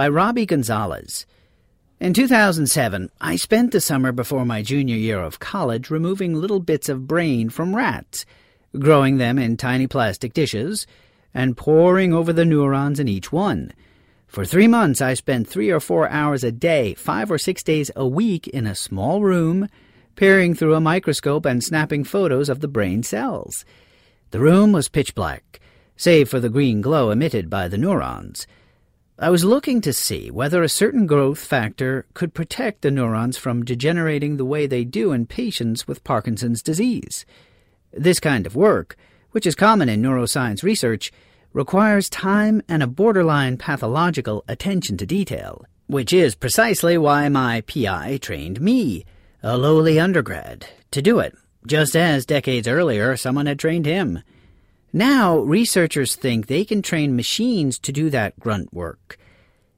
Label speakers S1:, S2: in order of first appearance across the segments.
S1: by Robbie Gonzalez. In 2007, I spent the summer before my junior year of college removing little bits of brain from rats – growing them in tiny plastic dishes, and poring over the neurons in each one. For three months, I spent three or four hours a day, five or six days a week, in a small room, peering through a microscope and snapping photos of the brain cells. The room was pitch black, save for the green glow emitted by the neurons. I was looking to see whether a certain growth factor could protect the neurons from degenerating the way they do in patients with Parkinson's disease. This kind of work, which is common in neuroscience research, requires time and a borderline pathological attention to detail, which is precisely why my PI trained me, a lowly undergrad, to do it, just as decades earlier someone had trained him. Now, researchers think they can train machines to do that grunt work.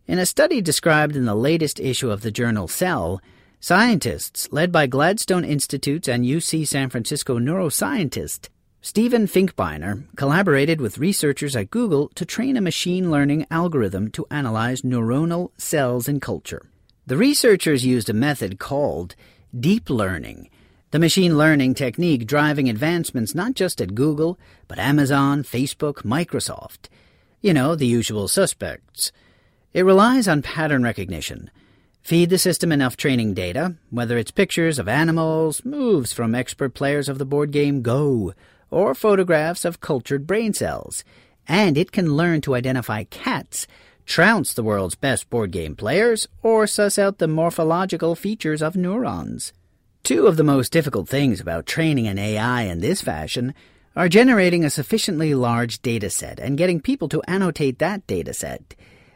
S1: In a study described in the latest issue of the journal Cell, Scientists, led by Gladstone Institute's and UC San Francisco neuroscientist Steven Finkbeiner, collaborated with researchers at Google to train a machine learning algorithm to analyze neuronal cells in culture. The researchers used a method called deep learning, the machine learning technique driving advancements not just at Google, but Amazon, Facebook, Microsoft. You know, the usual suspects. It relies on pattern recognition Feed the system enough training data, whether it's pictures of animals, moves from expert players of the board game Go, or photographs of cultured brain cells, and it can learn to identify cats, trounce the world's best board game players, or suss out the morphological features of neurons. Two of the most difficult things about training an AI in this fashion are generating a sufficiently large data set and getting people to annotate that data set.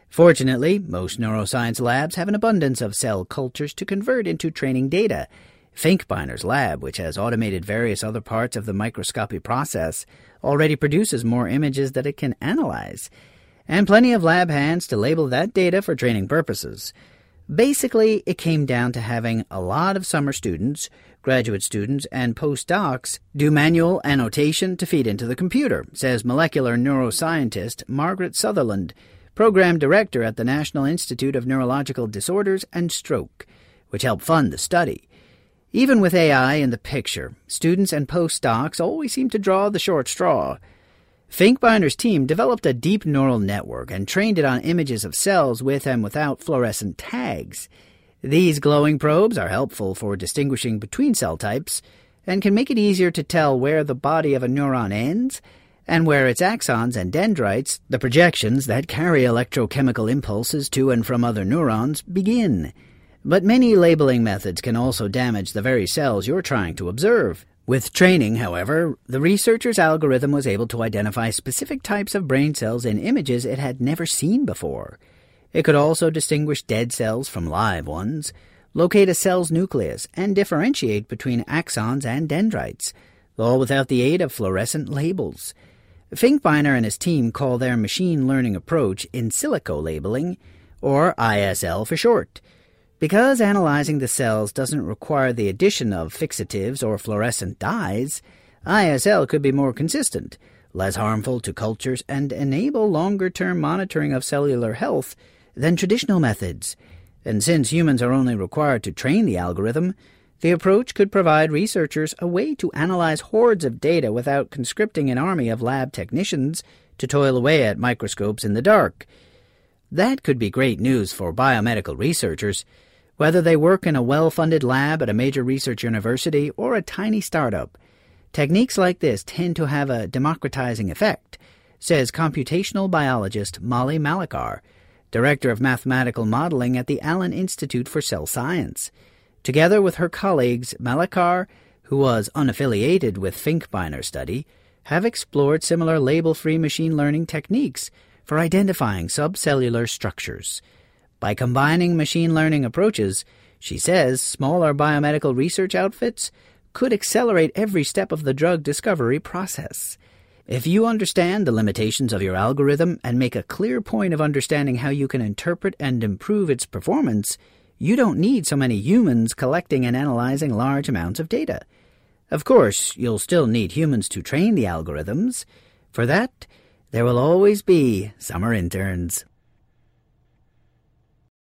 S1: Fortunately, most neuroscience labs have an abundance of cell cultures to convert into training data. Finkbeiner's lab, which has automated various other parts of the microscopy process, already produces more images that it can analyze, and plenty of lab hands to label that data for training purposes. Basically, it came down to having a lot of summer students, graduate students, and postdocs do manual annotation to feed into the computer, says molecular neuroscientist Margaret Sutherland program director at the National Institute of Neurological Disorders and Stroke, which helped fund the study. Even with AI in the picture, students and postdocs always seem to draw the short straw. Finkbeiner's team developed a deep neural network and trained it on images of cells with and without fluorescent tags. These glowing probes are helpful for distinguishing between cell types and can make it easier to tell where the body of a neuron ends and where its axons and dendrites, the projections that carry electrochemical impulses to and from other neurons, begin. But many labeling methods can also damage the very cells you're trying to observe. With training, however, the researcher's algorithm was able to identify specific types of brain cells in images it had never seen before. It could also distinguish dead cells from live ones, locate a cell's nucleus, and differentiate between axons and dendrites, all without the aid of fluorescent labels. Finkbeiner and his team call their machine learning approach in silico labeling, or ISL for short. Because analyzing the cells doesn't require the addition of fixatives or fluorescent dyes, ISL could be more consistent, less harmful to cultures, and enable longer term monitoring of cellular health than traditional methods. And since humans are only required to train the algorithm, the approach could provide researchers a way to analyze hordes of data without conscripting an army of lab technicians to toil away at microscopes in the dark. That could be great news for biomedical researchers whether they work in a well funded lab at a major research university or a tiny startup, techniques like this tend to have a democratizing effect, says computational biologist Molly Maleckar, director of mathematical modeling at the Allen Institute for Cell Science. Together with her colleagues, Maleckar, who was unaffiliated with Finkbeiner study, have explored similar label free machine learning techniques for identifying subcellular structures. By combining machine learning approaches, she says smaller biomedical research outfits could accelerate every step of the drug discovery process. If you understand the limitations of your algorithm and make a clear point of understanding how you can interpret and improve its performance, you don't need so many humans collecting and analyzing large amounts of data. Of course, you'll still need humans to train the algorithms. For that, there will always be summer interns.